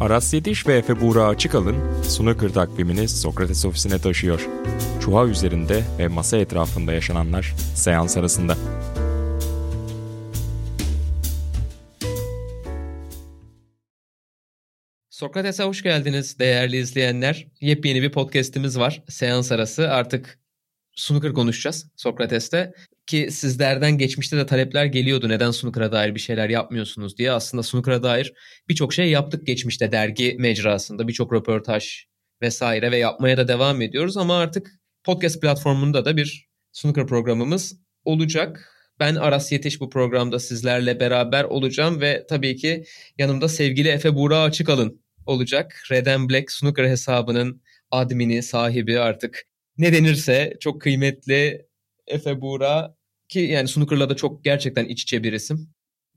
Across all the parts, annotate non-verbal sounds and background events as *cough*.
Aras Yediş ve Efe Buğra Açıkalın Snooker takvimini Sokrates ofisine taşıyor. Çuha üzerinde ve masa etrafında yaşananlar seans arasında. Sokrates'e hoş geldiniz değerli izleyenler. Yepyeni bir podcast'imiz var. Seans arası artık snooker konuşacağız Sokrates'te. Ki sizlerden geçmişte de talepler geliyordu neden snooker'a dair bir şeyler yapmıyorsunuz diye. Aslında snooker'a dair birçok şey yaptık geçmişte dergi mecrasında. Birçok röportaj vesaire ve yapmaya da devam ediyoruz. Ama artık podcast platformunda da bir snooker programımız olacak. Ben Aras Yetiş bu programda sizlerle beraber olacağım ve tabii ki yanımda sevgili Efe Buğra Açıkalın olacak. Red and Black Snooker hesabının admini, sahibi artık ne denirse çok kıymetli Efe Buğra ki yani snooker'la da çok gerçekten iç içe bir isim.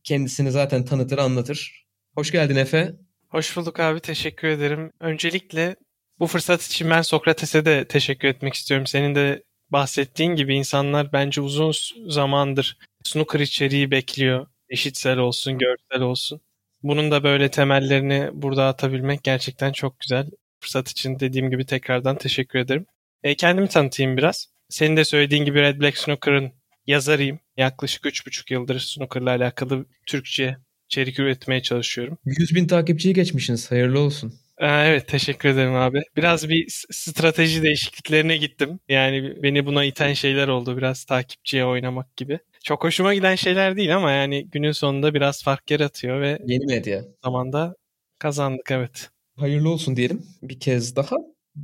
Kendisini zaten tanıtır, anlatır. Hoş geldin Efe. Hoş bulduk abi, teşekkür ederim. Öncelikle bu fırsat için ben Sokrates'e de teşekkür etmek istiyorum. Senin de bahsettiğin gibi insanlar bence uzun zamandır snooker içeriği bekliyor. Eşitsel olsun, görsel olsun. Bunun da böyle temellerini burada atabilmek gerçekten çok güzel. Fırsat için dediğim gibi tekrardan teşekkür ederim. E, kendimi tanıtayım biraz. Senin de söylediğin gibi Red Black Snooker'ın yazarıyım. Yaklaşık 3,5 yıldır snooker'la alakalı Türkçe içerik üretmeye çalışıyorum. 100 bin takipçiyi geçmişsiniz. Hayırlı olsun. Ee, evet teşekkür ederim abi. Biraz bir strateji değişikliklerine gittim. Yani beni buna iten şeyler oldu. Biraz takipçiye oynamak gibi. Çok hoşuma giden şeyler değil ama yani günün sonunda biraz fark yaratıyor ve yeni medya zamanda kazandık evet. Hayırlı olsun diyelim bir kez daha.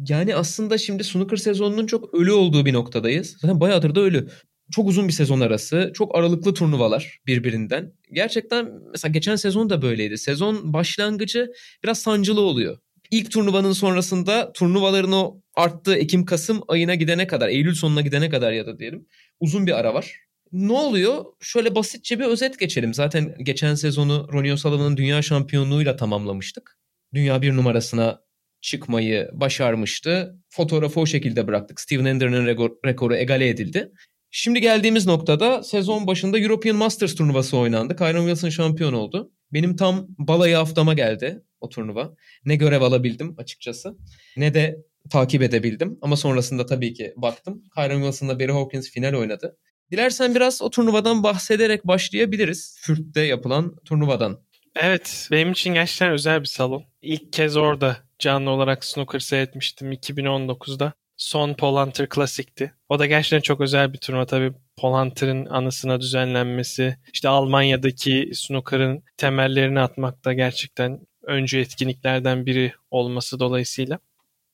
Yani aslında şimdi snooker sezonunun çok ölü olduğu bir noktadayız. Zaten bayağıdır da ölü. Çok uzun bir sezon arası, çok aralıklı turnuvalar birbirinden. Gerçekten mesela geçen sezon da böyleydi. Sezon başlangıcı biraz sancılı oluyor. İlk turnuvanın sonrasında turnuvaların o arttığı Ekim-Kasım ayına gidene kadar, Eylül sonuna gidene kadar ya da diyelim uzun bir ara var. Ne oluyor? Şöyle basitçe bir özet geçelim. Zaten geçen sezonu Ronnie O'Sullivan'ın dünya şampiyonluğuyla tamamlamıştık. Dünya bir numarasına çıkmayı başarmıştı. Fotoğrafı o şekilde bıraktık. Steven Ender'ın rekoru egale edildi. Şimdi geldiğimiz noktada sezon başında European Masters turnuvası oynandı. Kyron Wilson şampiyon oldu. Benim tam balayı haftama geldi o turnuva. Ne görev alabildim açıkçası ne de takip edebildim. Ama sonrasında tabii ki baktım. Kyron Wilson'la Barry Hawkins final oynadı. Dilersen biraz o turnuvadan bahsederek başlayabiliriz. Fürth'te yapılan turnuvadan. Evet, benim için gerçekten özel bir salon. İlk kez orada canlı olarak snooker seyretmiştim 2019'da. Son Paul Hunter Classic'ti. O da gerçekten çok özel bir turnuva tabii. Paul Hunter'ın anısına düzenlenmesi, işte Almanya'daki snooker'ın temellerini atmakta gerçekten öncü etkinliklerden biri olması dolayısıyla.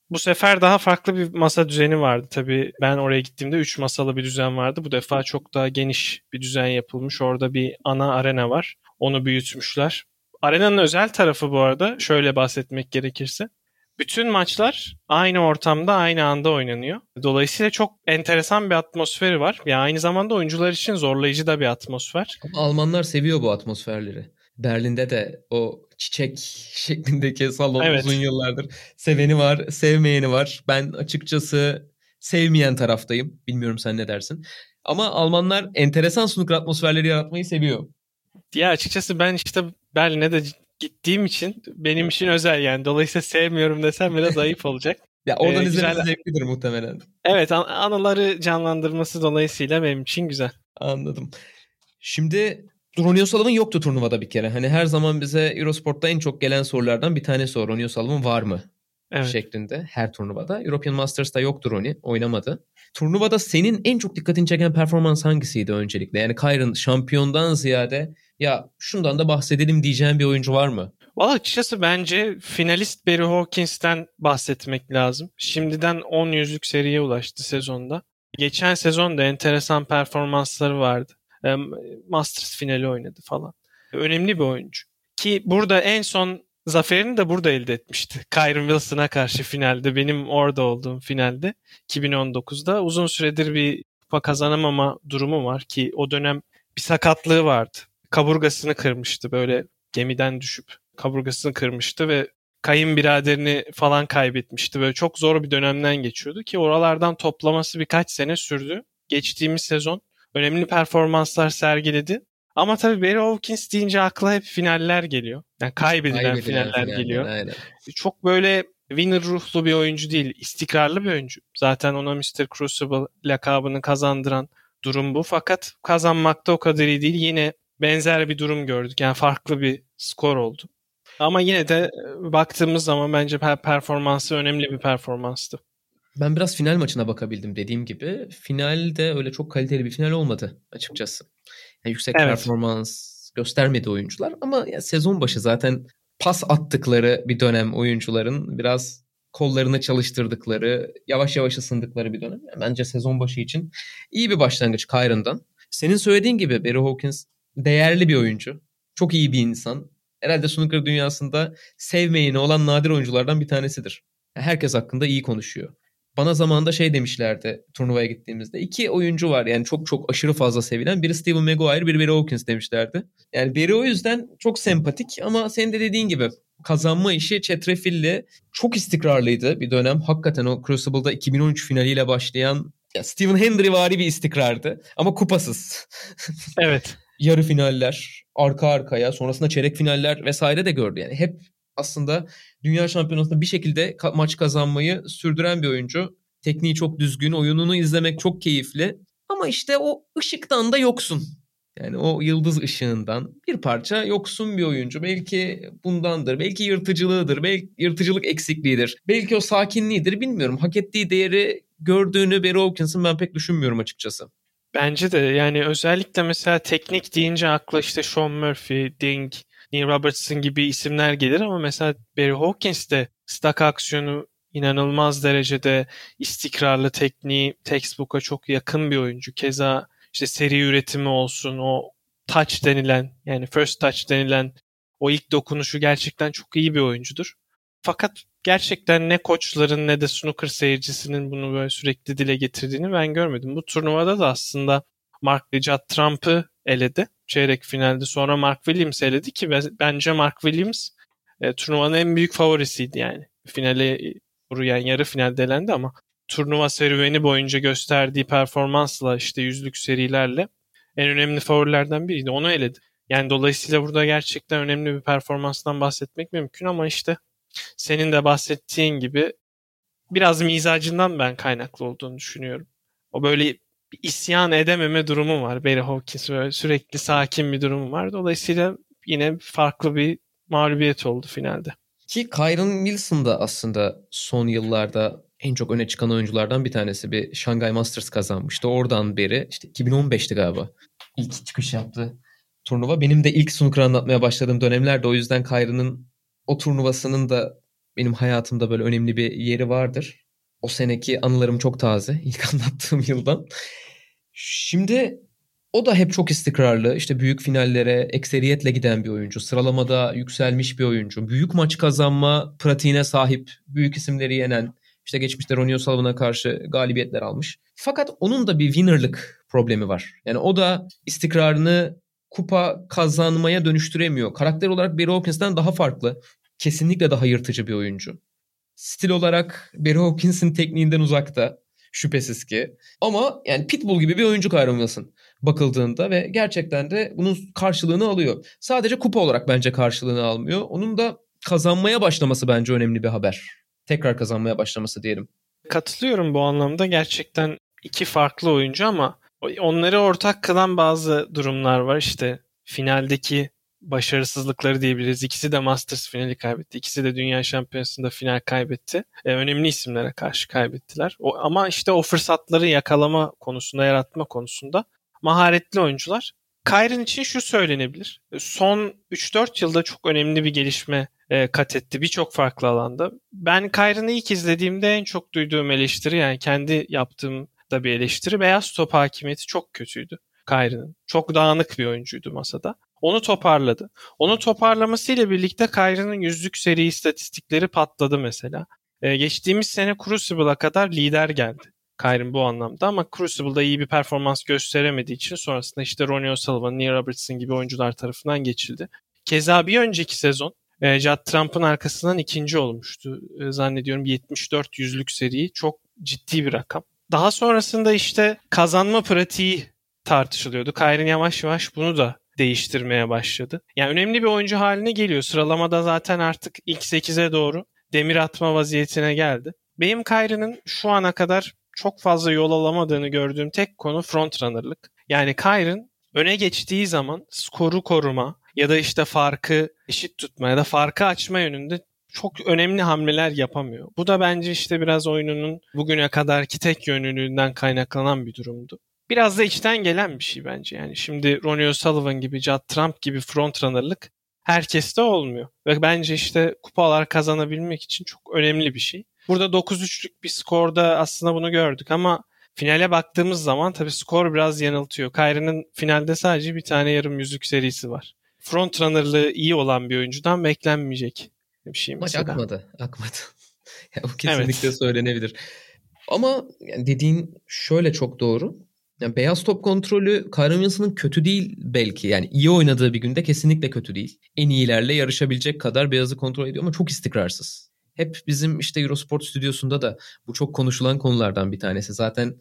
Bu sefer daha farklı bir masa düzeni vardı. Tabii ben oraya gittiğimde 3 masalı bir düzen vardı. Bu defa çok daha geniş bir düzen yapılmış. Orada bir ana arena var. Onu büyütmüşler. Arenanın özel tarafı bu arada şöyle bahsetmek gerekirse. Bütün maçlar aynı ortamda aynı anda oynanıyor. Dolayısıyla çok enteresan bir atmosferi var. Ya yani aynı zamanda oyuncular için zorlayıcı da bir atmosfer. Ama Almanlar seviyor bu atmosferleri. Berlin'de de o çiçek *laughs* şeklindeki salon evet. uzun yıllardır seveni var, sevmeyeni var. Ben açıkçası sevmeyen taraftayım. Bilmiyorum sen ne dersin. Ama Almanlar enteresan snooker atmosferleri yaratmayı seviyor. Ya açıkçası ben işte Berlin'e de gittiğim için benim için özel yani. Dolayısıyla sevmiyorum desem biraz ayıp *laughs* olacak. ya oradan ee, izlemesi güzel... zevklidir muhtemelen. Evet an- anıları canlandırması dolayısıyla benim için güzel. Anladım. Şimdi Ronnie O'Sullivan yoktu turnuvada bir kere. Hani her zaman bize Eurosport'ta en çok gelen sorulardan bir tanesi o. Ronnie O'Sullivan var mı? Evet. şeklinde her turnuvada. European Masters'ta yoktu Ronnie. Oynamadı. Turnuvada senin en çok dikkatini çeken performans hangisiydi öncelikle? Yani Kyron şampiyondan ziyade ya şundan da bahsedelim diyeceğin bir oyuncu var mı? Valla açıkçası bence finalist Barry Hawkins'ten bahsetmek lazım. Şimdiden 10 yüzlük seriye ulaştı sezonda. Geçen sezon da enteresan performansları vardı. Masters finali oynadı falan. Önemli bir oyuncu. Ki burada en son zaferini de burada elde etmişti. *laughs* Kyron Wilson'a karşı finalde. Benim orada olduğum finalde 2019'da. Uzun süredir bir kupa kazanamama durumu var ki o dönem bir sakatlığı vardı. Kaburgasını kırmıştı böyle gemiden düşüp kaburgasını kırmıştı ve kayınbiraderini falan kaybetmişti. Böyle çok zor bir dönemden geçiyordu ki oralardan toplaması birkaç sene sürdü. Geçtiğimiz sezon önemli performanslar sergiledi. Ama tabii Barry Hawkins deyince akla hep finaller geliyor. Yani kaybedilen, kaybedilen finaller, finaller geliyor. Aynen. Çok böyle winner ruhlu bir oyuncu değil. istikrarlı bir oyuncu. Zaten ona Mr. Crucible lakabını kazandıran durum bu. Fakat kazanmakta o kadar iyi değil. Yine benzer bir durum gördük. Yani farklı bir skor oldu. Ama yine de e, baktığımız zaman bence performansı önemli bir performanstı. Ben biraz final maçına bakabildim dediğim gibi. Finalde öyle çok kaliteli bir final olmadı açıkçası. Yani yüksek evet. performans göstermedi oyuncular ama ya sezon başı zaten pas attıkları bir dönem oyuncuların biraz kollarını çalıştırdıkları, yavaş yavaş ısındıkları bir dönem. Yani bence sezon başı için iyi bir başlangıç Kyron'dan. Senin söylediğin gibi Barry Hawkins değerli bir oyuncu. Çok iyi bir insan. Herhalde snooker dünyasında sevmeyeni olan nadir oyunculardan bir tanesidir. Herkes hakkında iyi konuşuyor. Bana zamanında şey demişlerdi turnuvaya gittiğimizde. iki oyuncu var yani çok çok aşırı fazla sevilen. Biri Steven Maguire, biri Barry Hawkins demişlerdi. Yani Barry o yüzden çok sempatik ama senin de dediğin gibi kazanma işi çetrefilli. Çok istikrarlıydı bir dönem. Hakikaten o Crucible'da 2013 finaliyle başlayan ya Stephen Hendry vari bir istikrardı ama kupasız. evet. Yarı finaller, arka arkaya, sonrasında çeyrek finaller vesaire de gördü. Yani hep aslında dünya şampiyonasında bir şekilde maç kazanmayı sürdüren bir oyuncu. Tekniği çok düzgün, oyununu izlemek çok keyifli. Ama işte o ışıktan da yoksun. Yani o yıldız ışığından bir parça yoksun bir oyuncu. Belki bundandır, belki yırtıcılığıdır, belki yırtıcılık eksikliğidir. Belki o sakinliğidir bilmiyorum. Hak ettiği değeri gördüğünü Barry Hawkins'ın ben pek düşünmüyorum açıkçası. Bence de yani özellikle mesela teknik deyince akla işte Sean Murphy, Ding, Neil Robertson gibi isimler gelir ama mesela Barry Hawkins de stack aksiyonu inanılmaz derecede istikrarlı tekniği textbook'a çok yakın bir oyuncu. Keza işte seri üretimi olsun o touch denilen yani first touch denilen o ilk dokunuşu gerçekten çok iyi bir oyuncudur. Fakat gerçekten ne koçların ne de snooker seyircisinin bunu böyle sürekli dile getirdiğini ben görmedim. Bu turnuvada da aslında Mark Lijat Trump'ı eledi çeyrek finalde. Sonra Mark Williams eledi ki bence Mark Williams e, turnuvanın en büyük favorisiydi yani. Finale uğrayan yarı finalde elendi ama turnuva serüveni boyunca gösterdiği performansla işte yüzlük serilerle en önemli favorilerden biriydi. Onu eledi. Yani dolayısıyla burada gerçekten önemli bir performanstan bahsetmek mümkün ama işte senin de bahsettiğin gibi biraz mizacından ben kaynaklı olduğunu düşünüyorum. O böyle isyan edememe durumu var. Barry Hawkins böyle sürekli sakin bir durumu var. Dolayısıyla yine farklı bir mağlubiyet oldu finalde. Ki Kyron Wilson da aslında son yıllarda en çok öne çıkan oyunculardan bir tanesi. Bir Shanghai Masters kazanmıştı. Oradan beri işte 2015'ti galiba. ilk çıkış yaptı turnuva. Benim de ilk snooker anlatmaya başladığım dönemlerde o yüzden Kyron'ın o turnuvasının da benim hayatımda böyle önemli bir yeri vardır. O seneki anılarım çok taze *laughs* ilk anlattığım yıldan. Şimdi o da hep çok istikrarlı. İşte büyük finallere ekseriyetle giden bir oyuncu. Sıralamada yükselmiş bir oyuncu. Büyük maç kazanma pratiğine sahip. Büyük isimleri yenen. İşte geçmişte Ronnie O'Sullivan'a karşı galibiyetler almış. Fakat onun da bir winnerlık problemi var. Yani o da istikrarını kupa kazanmaya dönüştüremiyor. Karakter olarak Barry Hawkins'ten daha farklı. Kesinlikle daha yırtıcı bir oyuncu. Stil olarak Barry Hawkins'in tekniğinden uzakta şüphesiz ki. Ama yani Pitbull gibi bir oyuncu Kyron bakıldığında ve gerçekten de bunun karşılığını alıyor. Sadece kupa olarak bence karşılığını almıyor. Onun da kazanmaya başlaması bence önemli bir haber. Tekrar kazanmaya başlaması diyelim. Katılıyorum bu anlamda. Gerçekten iki farklı oyuncu ama onları ortak kılan bazı durumlar var. İşte finaldeki başarısızlıkları diyebiliriz. İkisi de Masters finali kaybetti. İkisi de Dünya Şampiyonası'nda final kaybetti. E, önemli isimlere karşı kaybettiler. O, ama işte o fırsatları yakalama konusunda, yaratma konusunda maharetli oyuncular. Kyron için şu söylenebilir. Son 3-4 yılda çok önemli bir gelişme e, kat etti birçok farklı alanda. Ben Kyron'ı ilk izlediğimde en çok duyduğum eleştiri yani kendi yaptığım da bir eleştiri. Beyaz top hakimiyeti çok kötüydü Kyron'ın. Çok dağınık bir oyuncuydu masada. Onu toparladı. Onu toparlamasıyla birlikte Kyron'ın yüzlük seri istatistikleri patladı mesela. Ee, geçtiğimiz sene Crucible'a kadar lider geldi. Kyron bu anlamda ama Crucible'da iyi bir performans gösteremediği için sonrasında işte Ronnie O'Sullivan, Neil Robertson gibi oyuncular tarafından geçildi. Keza bir önceki sezon e, Judd Trump'ın arkasından ikinci olmuştu. E, zannediyorum 74 yüzlük seri çok ciddi bir rakam. Daha sonrasında işte kazanma pratiği tartışılıyordu. Kyron yavaş yavaş bunu da değiştirmeye başladı. Yani önemli bir oyuncu haline geliyor. Sıralamada zaten artık ilk 8'e doğru demir atma vaziyetine geldi. Benim Kyrie'nin şu ana kadar çok fazla yol alamadığını gördüğüm tek konu frontrunner'lık. Yani Kyrie'nin öne geçtiği zaman skoru koruma ya da işte farkı eşit tutma ya da farkı açma yönünde çok önemli hamleler yapamıyor. Bu da bence işte biraz oyununun bugüne kadarki tek yönlülüğünden kaynaklanan bir durumdu. Biraz da içten gelen bir şey bence. Yani şimdi Ronnie O'Sullivan gibi, Judd Trump gibi frontrunner'lık herkeste olmuyor. Ve bence işte kupalar kazanabilmek için çok önemli bir şey. Burada 9-3'lük bir skorda aslında bunu gördük ama finale baktığımız zaman tabii skor biraz yanıltıyor. Kyrie'nin finalde sadece bir tane yarım yüzük serisi var. Frontrunner'lığı iyi olan bir oyuncudan beklenmeyecek bir şey Maç mesela. akmadı. *laughs* Akmadı. ya, o kesinlikle evet. *laughs* söylenebilir. Ama yani dediğin şöyle çok doğru. Yani beyaz top kontrolü Kyrie Wilson'ın kötü değil belki. Yani iyi oynadığı bir günde kesinlikle kötü değil. En iyilerle yarışabilecek kadar beyazı kontrol ediyor ama çok istikrarsız. Hep bizim işte Eurosport stüdyosunda da bu çok konuşulan konulardan bir tanesi. Zaten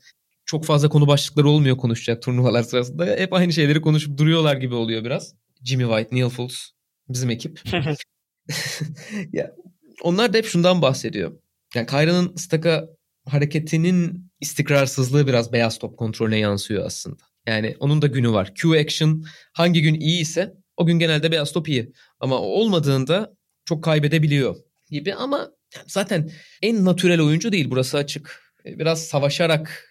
çok fazla konu başlıkları olmuyor konuşacak turnuvalar sırasında. Hep aynı şeyleri konuşup duruyorlar gibi oluyor biraz. Jimmy White, Neil Fultz bizim ekip. *laughs* *laughs* ya, onlar da hep şundan bahsediyor. Yani Kyrie'nin staka hareketinin istikrarsızlığı biraz beyaz top kontrolüne yansıyor aslında. Yani onun da günü var. Q action hangi gün iyi ise o gün genelde beyaz top iyi. Ama olmadığında çok kaybedebiliyor gibi ama zaten en natürel oyuncu değil burası açık. Biraz savaşarak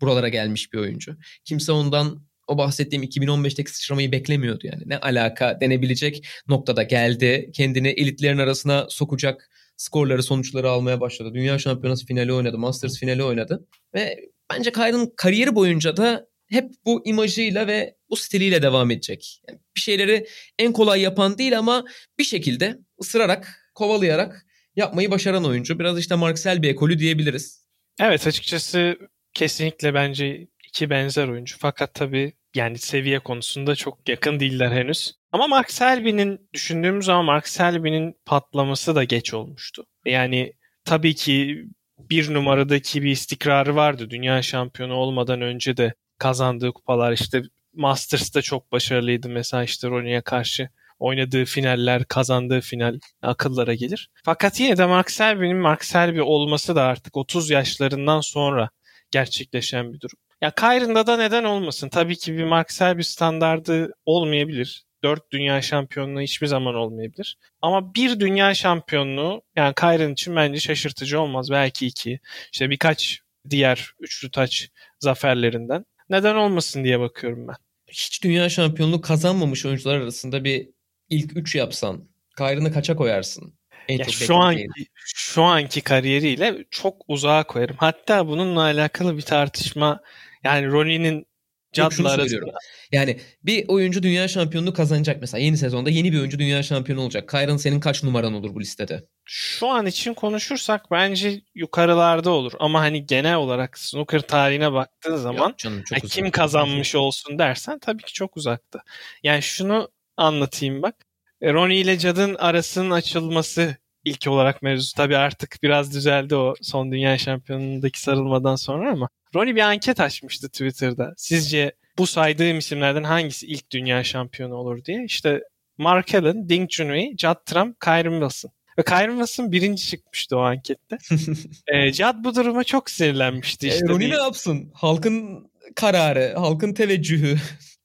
buralara gelmiş bir oyuncu. Kimse ondan o bahsettiğim 2015'teki sıçramayı beklemiyordu yani. Ne alaka denebilecek noktada geldi. Kendini elitlerin arasına sokacak skorları, sonuçları almaya başladı. Dünya Şampiyonası finali oynadı, Masters finali oynadı. Ve bence Kyrie'nin kariyeri boyunca da hep bu imajıyla ve bu stiliyle devam edecek. Yani bir şeyleri en kolay yapan değil ama bir şekilde ısırarak, kovalayarak yapmayı başaran oyuncu. Biraz işte Mark Selby ekolü diyebiliriz. Evet açıkçası kesinlikle bence iki benzer oyuncu. Fakat tabii yani seviye konusunda çok yakın değiller henüz. Ama Mark Selby'nin düşündüğümüz zaman Mark Selby'nin patlaması da geç olmuştu. Yani tabii ki bir numaradaki bir istikrarı vardı. Dünya şampiyonu olmadan önce de kazandığı kupalar işte Masters'ta çok başarılıydı. Mesela işte Ronnie'ye karşı oynadığı finaller, kazandığı final akıllara gelir. Fakat yine de Mark Selby'nin Mark Selby olması da artık 30 yaşlarından sonra gerçekleşen bir durum. Ya Kyrie'nda da neden olmasın? Tabii ki bir Mark Selby standardı olmayabilir. 4 dünya şampiyonluğu hiçbir zaman olmayabilir. Ama bir dünya şampiyonluğu yani Kyrie'nin için bence şaşırtıcı olmaz. Belki iki. İşte birkaç diğer üçlü taç zaferlerinden. Neden olmasın diye bakıyorum ben. Hiç dünya şampiyonluğu kazanmamış oyuncular arasında bir ilk üç yapsan Kyrie'ni kaça koyarsın? En ya şu anki şu anki kariyeriyle çok uzağa koyarım. Hatta bununla alakalı bir tartışma yani Ronnie'nin Cad'la arasında. Yani bir oyuncu dünya şampiyonluğu kazanacak mesela yeni sezonda yeni bir oyuncu dünya şampiyonu olacak. Kyron senin kaç numaran olur bu listede? Şu an için konuşursak bence yukarılarda olur. Ama hani genel olarak snooker tarihine baktığın zaman Yok canım, çok kim kazanmış olsun dersen tabii ki çok uzakta. Yani şunu anlatayım bak. E, Ronnie ile Cad'ın arasının açılması ilk olarak mevzu. Tabii artık biraz düzeldi o son dünya şampiyonundaki sarılmadan sonra ama Ronnie bir anket açmıştı Twitter'da. Sizce bu saydığım isimlerden hangisi ilk dünya şampiyonu olur diye. İşte Mark Allen, Ding Junhui, Judd Trump, Kyron Wilson. Ve Kyron Wilson birinci çıkmıştı o ankette. *laughs* e, Judd bu duruma çok sinirlenmişti. Işte e, Ronnie ne yapsın? Halkın kararı, halkın teveccühü.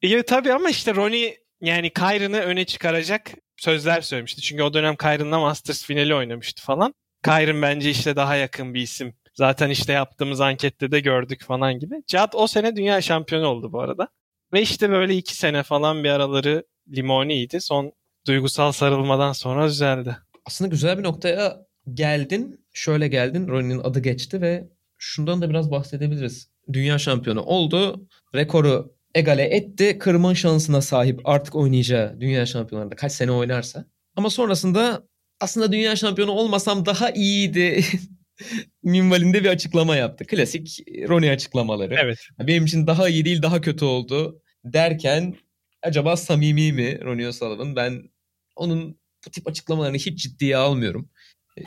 Evet tabii ama işte Ronnie yani Kyron'ı öne çıkaracak sözler söylemişti. Çünkü o dönem Kyron'la Masters finali oynamıştı falan. Kyron bence işte daha yakın bir isim. Zaten işte yaptığımız ankette de gördük falan gibi. Cad o sene dünya şampiyonu oldu bu arada. Ve işte böyle iki sene falan bir araları limoniydi. Son duygusal sarılmadan sonra düzeldi. Aslında güzel bir noktaya geldin. Şöyle geldin. Ronnie'nin adı geçti ve şundan da biraz bahsedebiliriz. Dünya şampiyonu oldu. Rekoru egale etti. Kırma şansına sahip artık oynayacağı dünya şampiyonlarında kaç sene oynarsa. Ama sonrasında aslında dünya şampiyonu olmasam daha iyiydi *laughs* minvalinde bir açıklama yaptı. Klasik Ronnie açıklamaları. Evet. Benim için daha iyi değil daha kötü oldu derken acaba samimi mi Ronnie O'Sullivan? Ben onun bu tip açıklamalarını hiç ciddiye almıyorum.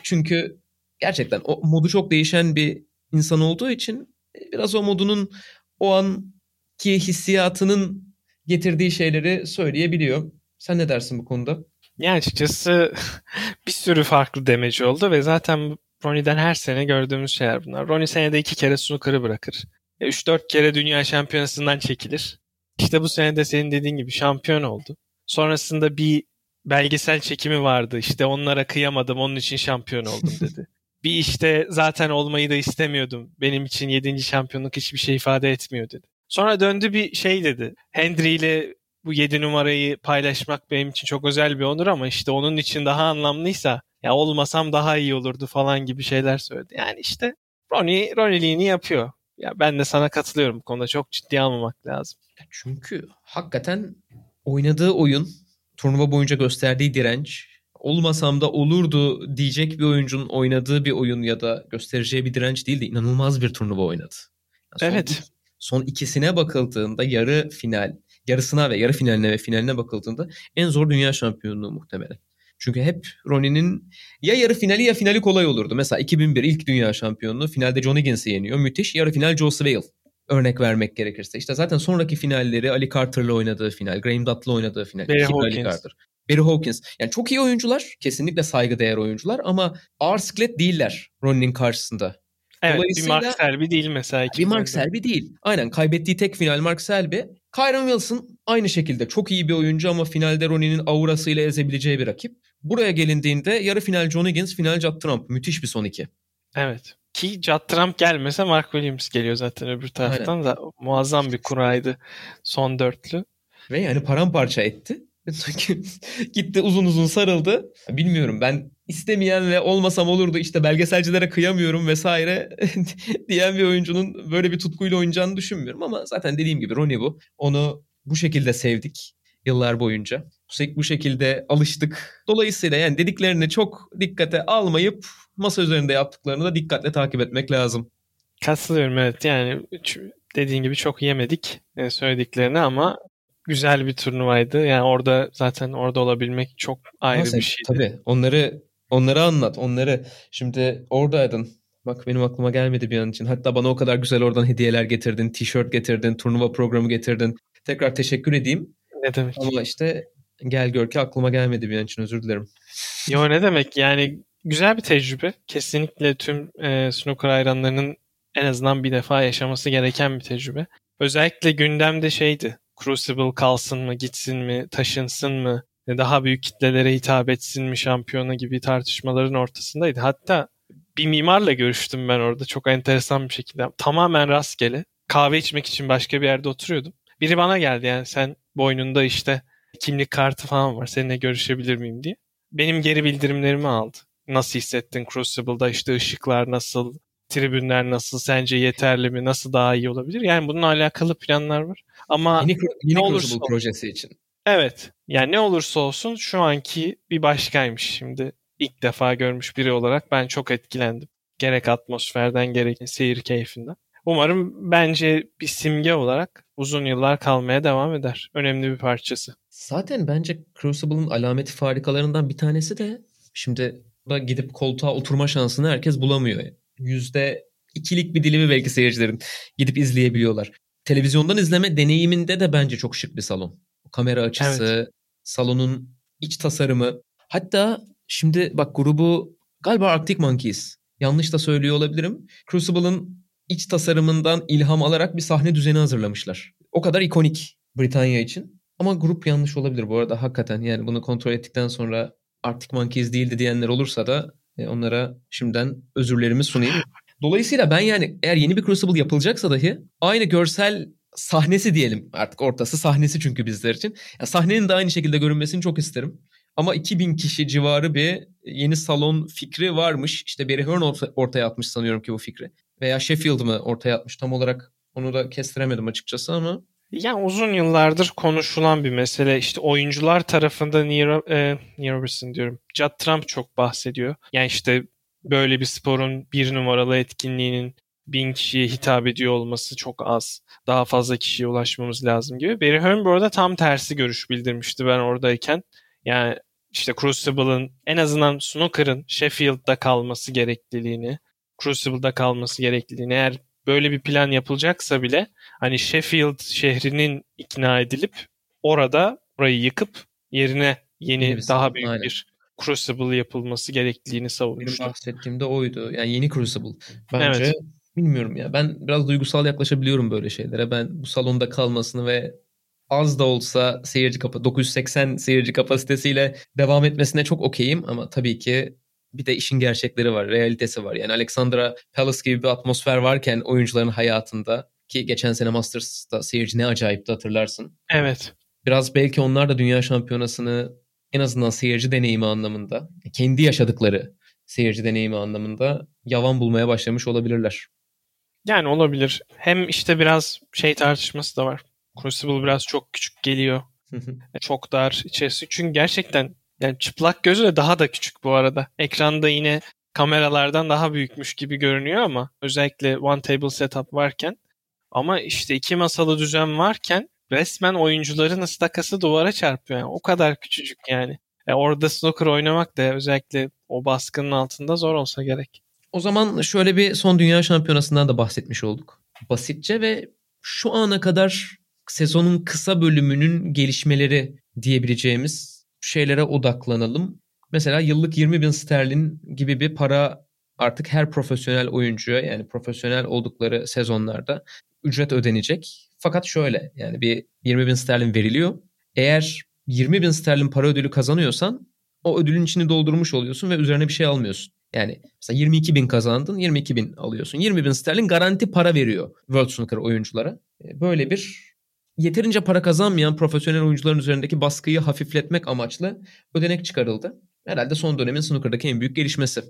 Çünkü gerçekten o modu çok değişen bir insan olduğu için biraz o modunun o an ki hissiyatının getirdiği şeyleri söyleyebiliyor. Sen ne dersin bu konuda? Yani açıkçası *laughs* bir sürü farklı demeci oldu ve zaten Ronnie'den her sene gördüğümüz şeyler bunlar. Ronnie senede iki kere snooker'ı bırakır. 3-4 kere dünya şampiyonasından çekilir. İşte bu sene de senin dediğin gibi şampiyon oldu. Sonrasında bir belgesel çekimi vardı. İşte onlara kıyamadım onun için şampiyon oldum dedi. *laughs* bir işte zaten olmayı da istemiyordum. Benim için 7. şampiyonluk hiçbir şey ifade etmiyor dedi. Sonra döndü bir şey dedi. Hendry ile bu 7 numarayı paylaşmak benim için çok özel bir onur ama işte onun için daha anlamlıysa ya olmasam daha iyi olurdu falan gibi şeyler söyledi. Yani işte Ronnie Ronnie'liğini yapıyor. Ya ben de sana katılıyorum bu konuda. Çok ciddi almamak lazım. Çünkü hakikaten oynadığı oyun, turnuva boyunca gösterdiği direnç, olmasam da olurdu diyecek bir oyuncunun oynadığı bir oyun ya da göstereceği bir direnç değil de inanılmaz bir turnuva oynadı. Yani evet. Son, ikisine bakıldığında yarı final, yarısına ve yarı finaline ve finaline bakıldığında en zor dünya şampiyonluğu muhtemelen. Çünkü hep Ronnie'nin ya yarı finali ya finali kolay olurdu. Mesela 2001 ilk dünya şampiyonluğu finalde John Higgins'i yeniyor. Müthiş. Yarı final Joe Swale. Örnek vermek gerekirse. İşte zaten sonraki finalleri Ali Carter'la oynadığı final, Graham Dutt'la oynadığı final. Barry Hawkins. Ali Carter. Barry Hawkins. Yani çok iyi oyuncular. Kesinlikle saygıdeğer oyuncular ama ağır siklet değiller Ronnie'nin karşısında. Evet bir Mark Selby değil mesela. Bir Mark Selby değil. Aynen kaybettiği tek final Mark Selby. Kyron Wilson aynı şekilde çok iyi bir oyuncu ama finalde Ronnie'nin aurasıyla ezebileceği bir rakip. Buraya gelindiğinde yarı final John Higgins, final Judd Trump. Müthiş bir son iki. Evet. Ki Judd Trump gelmese Mark Williams geliyor zaten öbür taraftan Aynen. da muazzam bir kuraydı son dörtlü. Ve yani paramparça etti. *laughs* Gitti uzun uzun sarıldı. Bilmiyorum ben istemeyen ve olmasam olurdu işte belgeselcilere kıyamıyorum vesaire *laughs* diyen bir oyuncunun böyle bir tutkuyla oynayacağını düşünmüyorum ama zaten dediğim gibi Ronnie bu. Onu bu şekilde sevdik yıllar boyunca. Bu şekilde alıştık. Dolayısıyla yani dediklerini çok dikkate almayıp masa üzerinde yaptıklarını da dikkatle takip etmek lazım. Katılıyorum evet yani dediğin gibi çok yemedik e, söylediklerini ama güzel bir turnuvaydı. Yani orada zaten orada olabilmek çok ayrı sen, bir şeydi. Tabii onları onları anlat onları. Şimdi oradaydın. Bak benim aklıma gelmedi bir an için. Hatta bana o kadar güzel oradan hediyeler getirdin, tişört getirdin, turnuva programı getirdin. Tekrar teşekkür edeyim. Ne demek? Ama işte gel gör ki aklıma gelmedi bir an için özür dilerim. Yo ne demek yani güzel bir tecrübe. Kesinlikle tüm e, snooker hayranlarının en azından bir defa yaşaması gereken bir tecrübe. Özellikle gündemde şeydi. Crucible kalsın mı, gitsin mi, taşınsın mı, daha büyük kitlelere hitap etsin mi şampiyona gibi tartışmaların ortasındaydı. Hatta bir mimarla görüştüm ben orada çok enteresan bir şekilde. Tamamen rastgele. Kahve içmek için başka bir yerde oturuyordum. Biri bana geldi yani sen boynunda işte kimlik kartı falan var seninle görüşebilir miyim diye. Benim geri bildirimlerimi aldı. Nasıl hissettin Crucible'da işte ışıklar nasıl, tribünler nasıl, sence yeterli mi, nasıl daha iyi olabilir? Yani bununla alakalı planlar var. Ama yeni, yeni ne olursa projesi için. Evet. Yani ne olursa olsun şu anki bir başkaymış şimdi. ilk defa görmüş biri olarak ben çok etkilendim. Gerek atmosferden gerek seyir keyfinden. Umarım bence bir simge olarak uzun yıllar kalmaya devam eder. Önemli bir parçası. Zaten bence Crucible'ın alameti farikalarından bir tanesi de şimdi da gidip koltuğa oturma şansını herkes bulamıyor. Yüzde ikilik bir dilimi belki seyircilerin gidip izleyebiliyorlar. Televizyondan izleme deneyiminde de bence çok şık bir salon. Kamera açısı, evet. salonun iç tasarımı. Hatta şimdi bak grubu galiba Arctic Monkeys. Yanlış da söylüyor olabilirim. Crucible'ın iç tasarımından ilham alarak bir sahne düzeni hazırlamışlar. O kadar ikonik Britanya için. Ama grup yanlış olabilir bu arada hakikaten. Yani bunu kontrol ettikten sonra Arctic Monkeys değildi diyenler olursa da onlara şimdiden özürlerimi sunayım. Dolayısıyla ben yani eğer yeni bir Crucible yapılacaksa dahi aynı görsel sahnesi diyelim artık ortası sahnesi çünkü bizler için. Yani sahnenin de aynı şekilde görünmesini çok isterim. Ama 2000 kişi civarı bir yeni salon fikri varmış. İşte Barry Hearn ortaya atmış sanıyorum ki bu fikri. Veya Sheffield mı ortaya atmış tam olarak onu da kestiremedim açıkçası ama. Yani uzun yıllardır konuşulan bir mesele. İşte oyuncular tarafında e, Neil Robertson diyorum. Judd Trump çok bahsediyor. Yani işte böyle bir sporun bir numaralı etkinliğinin bin kişiye hitap ediyor olması çok az. Daha fazla kişiye ulaşmamız lazım gibi. Barry arada tam tersi görüş bildirmişti ben oradayken. Yani işte Crucible'ın en azından snooker'ın Sheffield'da kalması gerekliliğini, Crucible'da kalması gerekliliğini eğer böyle bir plan yapılacaksa bile hani Sheffield şehrinin ikna edilip orada orayı yıkıp yerine yeni Yeni bir daha büyük aynen. bir Crucible yapılması gerektiğini Benim savunmuştu. bahsettiğim de oydu. Yani yeni Crucible. Bence Evet. bilmiyorum ya. Ben biraz duygusal yaklaşabiliyorum böyle şeylere. Ben bu salonda kalmasını ve az da olsa seyirci kapa 980 seyirci kapasitesiyle devam etmesine çok okeyim ama tabii ki bir de işin gerçekleri var, realitesi var. Yani Alexandra Palace gibi bir atmosfer varken oyuncuların hayatında ki geçen sene Masters'ta seyirci ne acayipti hatırlarsın. Evet. Biraz belki onlar da dünya şampiyonasını en azından seyirci deneyimi anlamında, kendi yaşadıkları seyirci deneyimi anlamında yavan bulmaya başlamış olabilirler. Yani olabilir. Hem işte biraz şey tartışması da var. Crucible biraz çok küçük geliyor. Çok dar içerisi. Çünkü gerçekten yani çıplak gözle daha da küçük bu arada. Ekranda yine kameralardan daha büyükmüş gibi görünüyor ama özellikle one table setup varken ama işte iki masalı düzen varken resmen oyuncuların ıstakası duvara çarpıyor. Yani o kadar küçücük yani. E orada snooker oynamak da özellikle o baskının altında zor olsa gerek. O zaman şöyle bir son dünya şampiyonasından da bahsetmiş olduk. Basitçe ve şu ana kadar sezonun kısa bölümünün gelişmeleri diyebileceğimiz şeylere odaklanalım. Mesela yıllık 20 bin sterlin gibi bir para artık her profesyonel oyuncuya yani profesyonel oldukları sezonlarda ücret ödenecek. Fakat şöyle yani bir 20 bin sterlin veriliyor. Eğer 20 bin sterlin para ödülü kazanıyorsan o ödülün içini doldurmuş oluyorsun ve üzerine bir şey almıyorsun. Yani mesela 22 bin kazandın 22 bin alıyorsun. 20 bin sterlin garanti para veriyor World Snooker oyunculara. Böyle bir yeterince para kazanmayan profesyonel oyuncuların üzerindeki baskıyı hafifletmek amaçlı ödenek çıkarıldı. Herhalde son dönemin snooker'daki en büyük gelişmesi.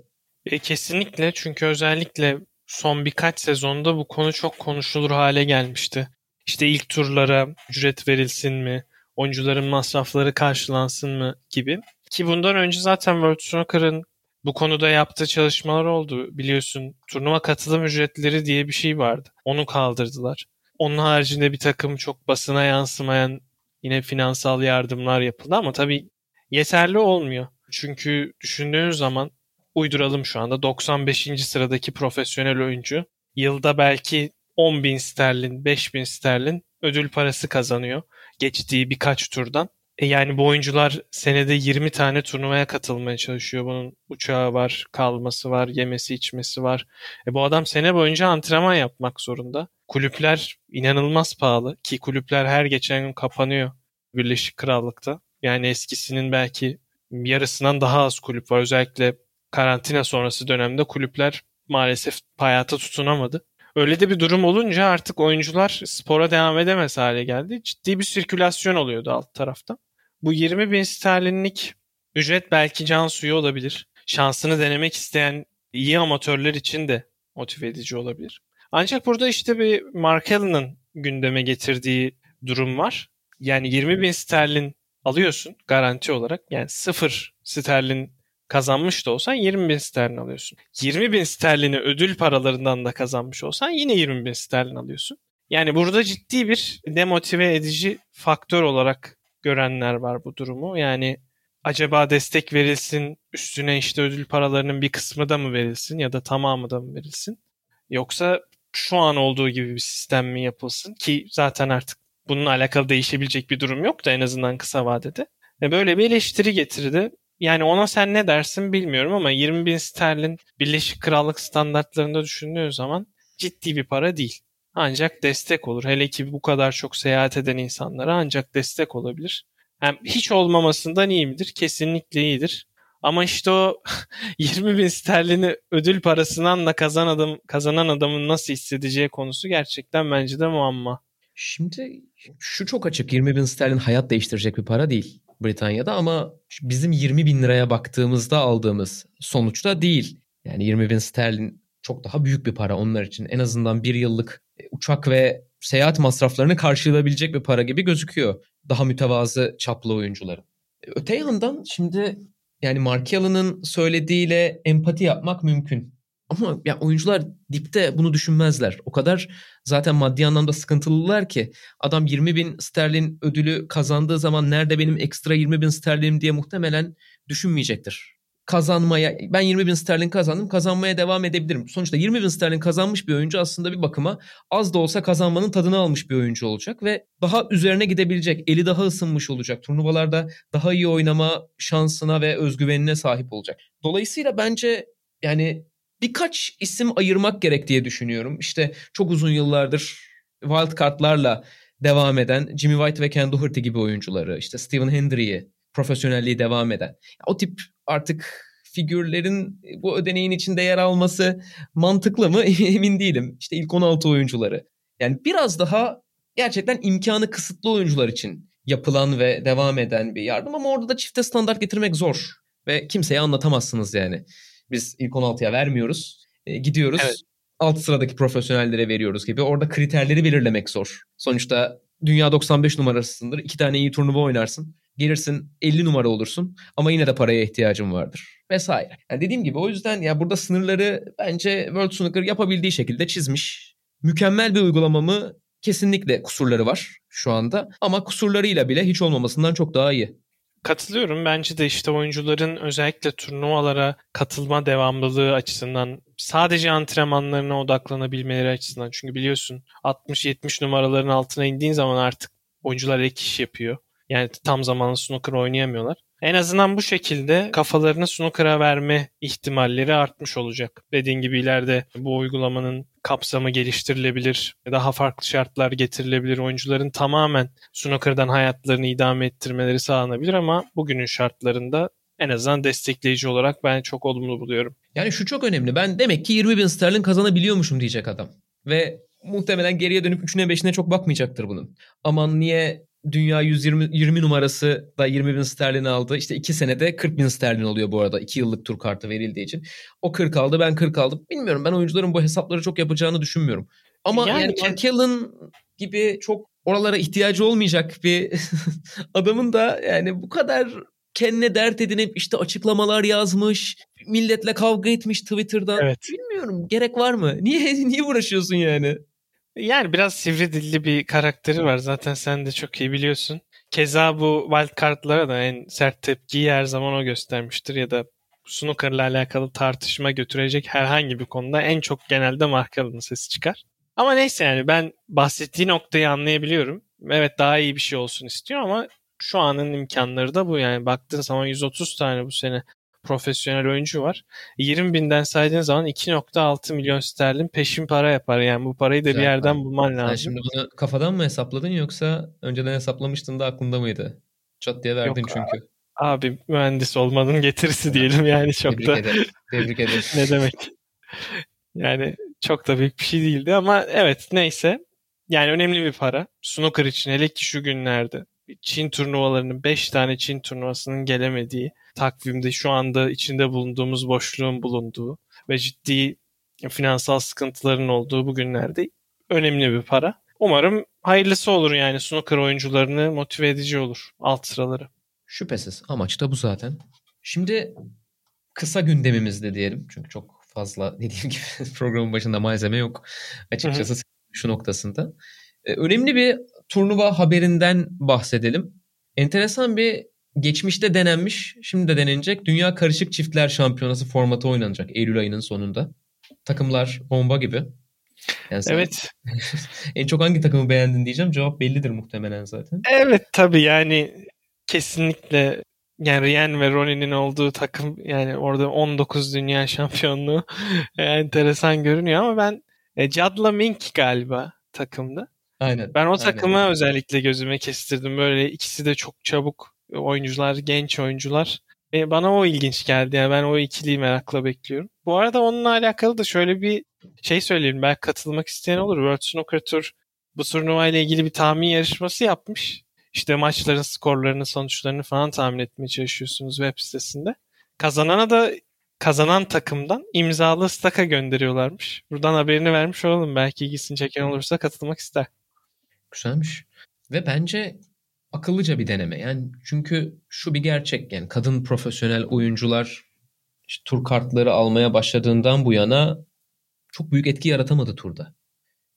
E, kesinlikle çünkü özellikle son birkaç sezonda bu konu çok konuşulur hale gelmişti. İşte ilk turlara ücret verilsin mi, oyuncuların masrafları karşılansın mı gibi. Ki bundan önce zaten World Snooker'ın bu konuda yaptığı çalışmalar oldu. Biliyorsun turnuva katılım ücretleri diye bir şey vardı. Onu kaldırdılar. Onun haricinde bir takım çok basına yansımayan yine finansal yardımlar yapıldı ama tabii yeterli olmuyor. Çünkü düşündüğünüz zaman uyduralım şu anda 95. sıradaki profesyonel oyuncu yılda belki 10 bin sterlin, 5 bin sterlin ödül parası kazanıyor geçtiği birkaç turdan. E yani bu oyuncular senede 20 tane turnuvaya katılmaya çalışıyor. Bunun uçağı var, kalması var, yemesi içmesi var. E bu adam sene boyunca antrenman yapmak zorunda. Kulüpler inanılmaz pahalı ki kulüpler her geçen gün kapanıyor Birleşik Krallık'ta. Yani eskisinin belki yarısından daha az kulüp var. Özellikle karantina sonrası dönemde kulüpler maalesef hayata tutunamadı. Öyle de bir durum olunca artık oyuncular spora devam edemez hale geldi. Ciddi bir sirkülasyon oluyordu alt tarafta. Bu 20 bin sterlinlik ücret belki can suyu olabilir. Şansını denemek isteyen iyi amatörler için de motive edici olabilir. Ancak burada işte bir Mark Allen'ın gündeme getirdiği durum var. Yani 20 bin sterlin alıyorsun garanti olarak. Yani sıfır sterlin kazanmış da olsan 20 bin sterlin alıyorsun. 20 bin sterlini ödül paralarından da kazanmış olsan yine 20 bin sterlin alıyorsun. Yani burada ciddi bir demotive edici faktör olarak görenler var bu durumu. Yani acaba destek verilsin üstüne işte ödül paralarının bir kısmı da mı verilsin ya da tamamı da mı verilsin? Yoksa şu an olduğu gibi bir sistem mi yapılsın ki zaten artık bununla alakalı değişebilecek bir durum yok da en azından kısa vadede. Ve böyle bir eleştiri getirdi. Yani ona sen ne dersin bilmiyorum ama 20 bin sterlin Birleşik Krallık standartlarında düşündüğün zaman ciddi bir para değil. Ancak destek olur. Hele ki bu kadar çok seyahat eden insanlara ancak destek olabilir. Hem hiç olmamasından iyi midir? Kesinlikle iyidir. Ama işte o *laughs* 20 bin sterlini ödül parasından da kazan adam, kazanan adamın nasıl hissedeceği konusu gerçekten bence de muamma. Şimdi şu çok açık 20 bin sterlin hayat değiştirecek bir para değil Britanya'da ama bizim 20 bin liraya baktığımızda aldığımız sonuçta değil. Yani 20 bin sterlin çok daha büyük bir para onlar için. En azından bir yıllık uçak ve seyahat masraflarını karşılayabilecek bir para gibi gözüküyor. Daha mütevazı çaplı oyuncuların. Öte yandan şimdi yani Mark Allen'ın söylediğiyle empati yapmak mümkün. Ama ya oyuncular dipte bunu düşünmezler. O kadar zaten maddi anlamda sıkıntılılar ki adam 20 bin sterlin ödülü kazandığı zaman nerede benim ekstra 20 bin sterlinim diye muhtemelen düşünmeyecektir. kazanmaya ben 20 bin sterlin kazandım kazanmaya devam edebilirim. Sonuçta 20 bin sterlin kazanmış bir oyuncu aslında bir bakıma az da olsa kazanmanın tadını almış bir oyuncu olacak ve daha üzerine gidebilecek. Eli daha ısınmış olacak. Turnuvalarda daha iyi oynama şansına ve özgüvenine sahip olacak. Dolayısıyla bence yani birkaç isim ayırmak gerek diye düşünüyorum. İşte çok uzun yıllardır wild card'larla devam eden Jimmy White ve Ken Doherty gibi oyuncuları, işte Stephen Hendry'i profesyonelliği devam eden. O tip artık figürlerin bu ödeneğin içinde yer alması mantıklı mı *laughs* emin değilim. İşte ilk 16 oyuncuları. Yani biraz daha gerçekten imkanı kısıtlı oyuncular için yapılan ve devam eden bir yardım ama orada da çifte standart getirmek zor ve kimseye anlatamazsınız yani. Biz ilk 16'ya vermiyoruz. E, gidiyoruz. Evet. Alt sıradaki profesyonellere veriyoruz gibi. Orada kriterleri belirlemek zor. Sonuçta dünya 95 numarasındır. İki tane iyi turnuva oynarsın. Gelirsin 50 numara olursun ama yine de paraya ihtiyacın vardır vesaire. Yani dediğim gibi o yüzden ya burada sınırları bence World Snooker yapabildiği şekilde çizmiş. Mükemmel bir uygulama mı? Kesinlikle kusurları var şu anda ama kusurlarıyla bile hiç olmamasından çok daha iyi. Katılıyorum. Bence de işte oyuncuların özellikle turnuvalara katılma devamlılığı açısından sadece antrenmanlarına odaklanabilmeleri açısından. Çünkü biliyorsun 60-70 numaraların altına indiğin zaman artık oyuncular ek iş yapıyor. Yani tam zamanlı snooker oynayamıyorlar. En azından bu şekilde kafalarını snooker'a verme ihtimalleri artmış olacak. Dediğin gibi ileride bu uygulamanın kapsamı geliştirilebilir, daha farklı şartlar getirilebilir. Oyuncuların tamamen snooker'dan hayatlarını idame ettirmeleri sağlanabilir ama bugünün şartlarında en azından destekleyici olarak ben çok olumlu buluyorum. Yani şu çok önemli. Ben demek ki 20 bin sterlin kazanabiliyormuşum diyecek adam. Ve muhtemelen geriye dönüp 3'üne 5'ine çok bakmayacaktır bunun. Aman niye dünya 120 20 numarası da 20 bin sterlin aldı. İşte 2 senede 40 bin sterlin oluyor bu arada. 2 yıllık tur kartı verildiği için. O 40 aldı ben 40 aldım. Bilmiyorum ben oyuncuların bu hesapları çok yapacağını düşünmüyorum. Ama yani, yani Markellen gibi çok oralara ihtiyacı olmayacak bir *laughs* adamın da yani bu kadar kendine dert edinip işte açıklamalar yazmış, milletle kavga etmiş Twitter'dan. Evet. Bilmiyorum gerek var mı? Niye *laughs* niye uğraşıyorsun yani? Yani biraz sivri dilli bir karakteri var. Zaten sen de çok iyi biliyorsun. Keza bu wild card'lara da en sert tepkiyi her zaman o göstermiştir ya da snooker'la alakalı tartışma götürecek herhangi bir konuda en çok genelde Markel'ın sesi çıkar. Ama neyse yani ben bahsettiği noktayı anlayabiliyorum. Evet daha iyi bir şey olsun istiyor ama şu anın imkanları da bu yani baktığın zaman 130 tane bu sene profesyonel oyuncu var. 20 binden saydığın zaman 2.6 milyon sterlin peşin para yapar. Yani bu parayı da Güzel, bir yerden abi. bulman lazım. Sen şimdi bunu kafadan mı hesapladın yoksa önceden hesaplamıştın da aklında mıydı? Çat diye verdin Yok, çünkü. Abi mühendis olmanın getirisi diyelim yani çok Tebrik da. Ederim. Tebrik *laughs* ederim. ne demek? Yani çok da büyük bir şey değildi ama evet neyse. Yani önemli bir para. Snooker için hele ki şu günlerde Çin turnuvalarının 5 tane Çin turnuvasının gelemediği takvimde şu anda içinde bulunduğumuz boşluğun bulunduğu ve ciddi finansal sıkıntıların olduğu bu günlerde önemli bir para. Umarım hayırlısı olur yani snooker oyuncularını motive edici olur alt sıraları. Şüphesiz amaç da bu zaten. Şimdi kısa gündemimizde diyelim çünkü çok fazla *laughs* dediğim gibi programın başında malzeme yok açıkçası hı hı. şu noktasında. Ee, önemli bir turnuva haberinden bahsedelim. Enteresan bir geçmişte denenmiş, şimdi de denenecek Dünya Karışık Çiftler Şampiyonası formatı oynanacak Eylül ayının sonunda. Takımlar bomba gibi. Yani evet. *laughs* en çok hangi takımı beğendin diyeceğim. Cevap bellidir muhtemelen zaten. Evet tabii yani kesinlikle yani Ryan ve Ronnie'nin olduğu takım yani orada 19 dünya şampiyonluğu *laughs* enteresan görünüyor ama ben e, Jadla Mink galiba takımda. Aynen. Ben o takımı aynen. özellikle gözüme kestirdim. Böyle ikisi de çok çabuk oyuncular, genç oyuncular. E, bana o ilginç geldi. Yani ben o ikiliyi merakla bekliyorum. Bu arada onunla alakalı da şöyle bir şey söyleyeyim. Belki katılmak isteyen olur. World Snooker Tour bu turnuva ile ilgili bir tahmin yarışması yapmış. İşte maçların skorlarını, sonuçlarını falan tahmin etmeye çalışıyorsunuz web sitesinde. Kazanana da kazanan takımdan imzalı staka gönderiyorlarmış. Buradan haberini vermiş olalım. Belki ilgisini çeken olursa katılmak ister. Güzelmiş. Ve bence akıllıca bir deneme. Yani çünkü şu bir gerçek yani kadın profesyonel oyuncular işte tur kartları almaya başladığından bu yana çok büyük etki yaratamadı turda.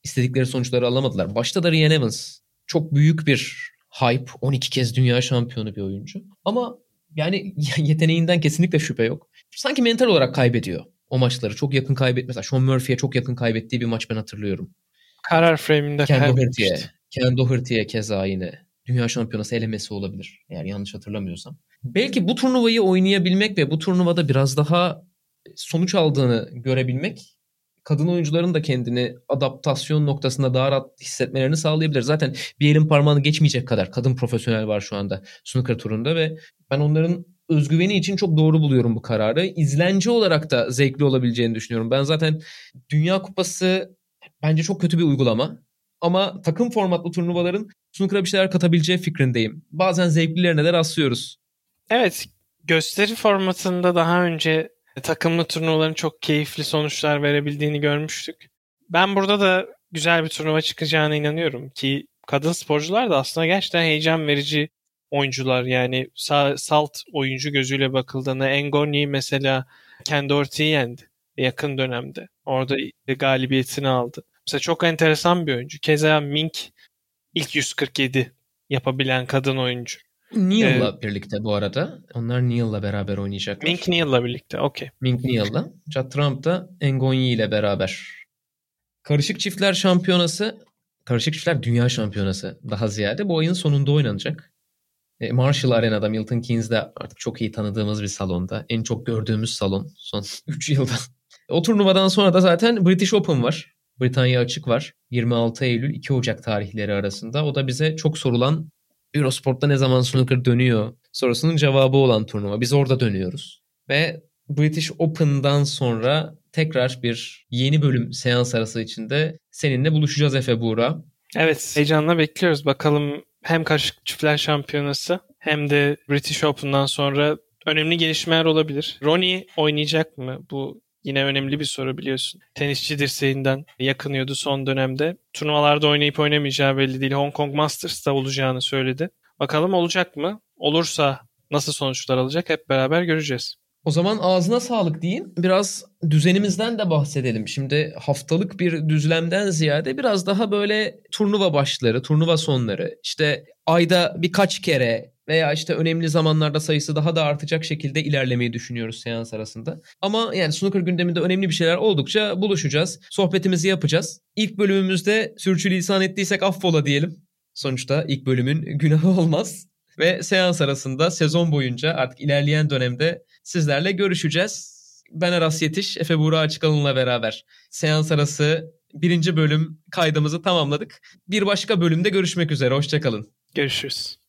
İstedikleri sonuçları alamadılar. Başta da Ryan Evans çok büyük bir hype. 12 kez dünya şampiyonu bir oyuncu. Ama yani *laughs* yeteneğinden kesinlikle şüphe yok. Sanki mental olarak kaybediyor o maçları. Çok yakın kaybet. Mesela Sean Murphy'ye çok yakın kaybettiği bir maç ben hatırlıyorum. Karar frame'inde Ken kaybetmişti. Doherty'ye. Ken Doherty'ye keza yine. Dünya şampiyonası elemesi olabilir. Eğer yanlış hatırlamıyorsam. Belki bu turnuvayı oynayabilmek ve bu turnuvada biraz daha sonuç aldığını görebilmek kadın oyuncuların da kendini adaptasyon noktasında daha rahat hissetmelerini sağlayabilir. Zaten bir elin parmağını geçmeyecek kadar kadın profesyonel var şu anda snooker turunda ve ben onların özgüveni için çok doğru buluyorum bu kararı. İzlence olarak da zevkli olabileceğini düşünüyorum. Ben zaten Dünya Kupası bence çok kötü bir uygulama. Ama takım formatlı turnuvaların snooker'a bir şeyler katabileceği fikrindeyim. Bazen zevklilerine de rastlıyoruz. Evet, gösteri formatında daha önce takımlı turnuvaların çok keyifli sonuçlar verebildiğini görmüştük. Ben burada da güzel bir turnuva çıkacağına inanıyorum ki kadın sporcular da aslında gerçekten heyecan verici oyuncular. Yani sa- salt oyuncu gözüyle bakıldığında Engoni mesela Ken Doherty'yi yendi yakın dönemde. Orada galibiyetini aldı. Mesela çok enteresan bir oyuncu. Keza Mink ilk 147 yapabilen kadın oyuncu. Neil'la ee, birlikte bu arada. Onlar Neil'la beraber oynayacaklar. Mink Neil'la birlikte. Okey. Mink Neil'la. Judd Trump da Engonyi ile beraber. Karışık çiftler şampiyonası, karışık çiftler dünya şampiyonası daha ziyade bu ayın sonunda oynanacak. E, Marshall Arena'da Milton Keynes'de artık çok iyi tanıdığımız bir salonda. En çok gördüğümüz salon son *laughs* 3 yılda. O turnuvadan sonra da zaten British Open var. Britanya açık var. 26 Eylül 2 Ocak tarihleri arasında. O da bize çok sorulan Eurosport'ta ne zaman snooker dönüyor sorusunun cevabı olan turnuva. Biz orada dönüyoruz. Ve British Open'dan sonra tekrar bir yeni bölüm seans arası içinde seninle buluşacağız Efe Buğra. Evet heyecanla bekliyoruz. Bakalım hem karışık çiftler şampiyonası hem de British Open'dan sonra önemli gelişmeler olabilir. Ronnie oynayacak mı? Bu Yine önemli bir soru biliyorsun. Tenisçi dirseğinden yakınıyordu son dönemde. Turnuvalarda oynayıp oynamayacağı belli değil. Hong Kong Masters'ta olacağını söyledi. Bakalım olacak mı? Olursa nasıl sonuçlar alacak hep beraber göreceğiz. O zaman ağzına sağlık diyeyim. Biraz düzenimizden de bahsedelim. Şimdi haftalık bir düzlemden ziyade biraz daha böyle turnuva başları, turnuva sonları, işte ayda birkaç kere veya işte önemli zamanlarda sayısı daha da artacak şekilde ilerlemeyi düşünüyoruz seans arasında. Ama yani snooker gündeminde önemli bir şeyler oldukça buluşacağız. Sohbetimizi yapacağız. İlk bölümümüzde sürçülisan ettiysek affola diyelim. Sonuçta ilk bölümün günahı olmaz. Ve seans arasında sezon boyunca artık ilerleyen dönemde sizlerle görüşeceğiz. Ben Aras Yetiş, Efe Buğra Açıkalın'la beraber seans arası birinci bölüm kaydımızı tamamladık. Bir başka bölümde görüşmek üzere. Hoşçakalın. Görüşürüz.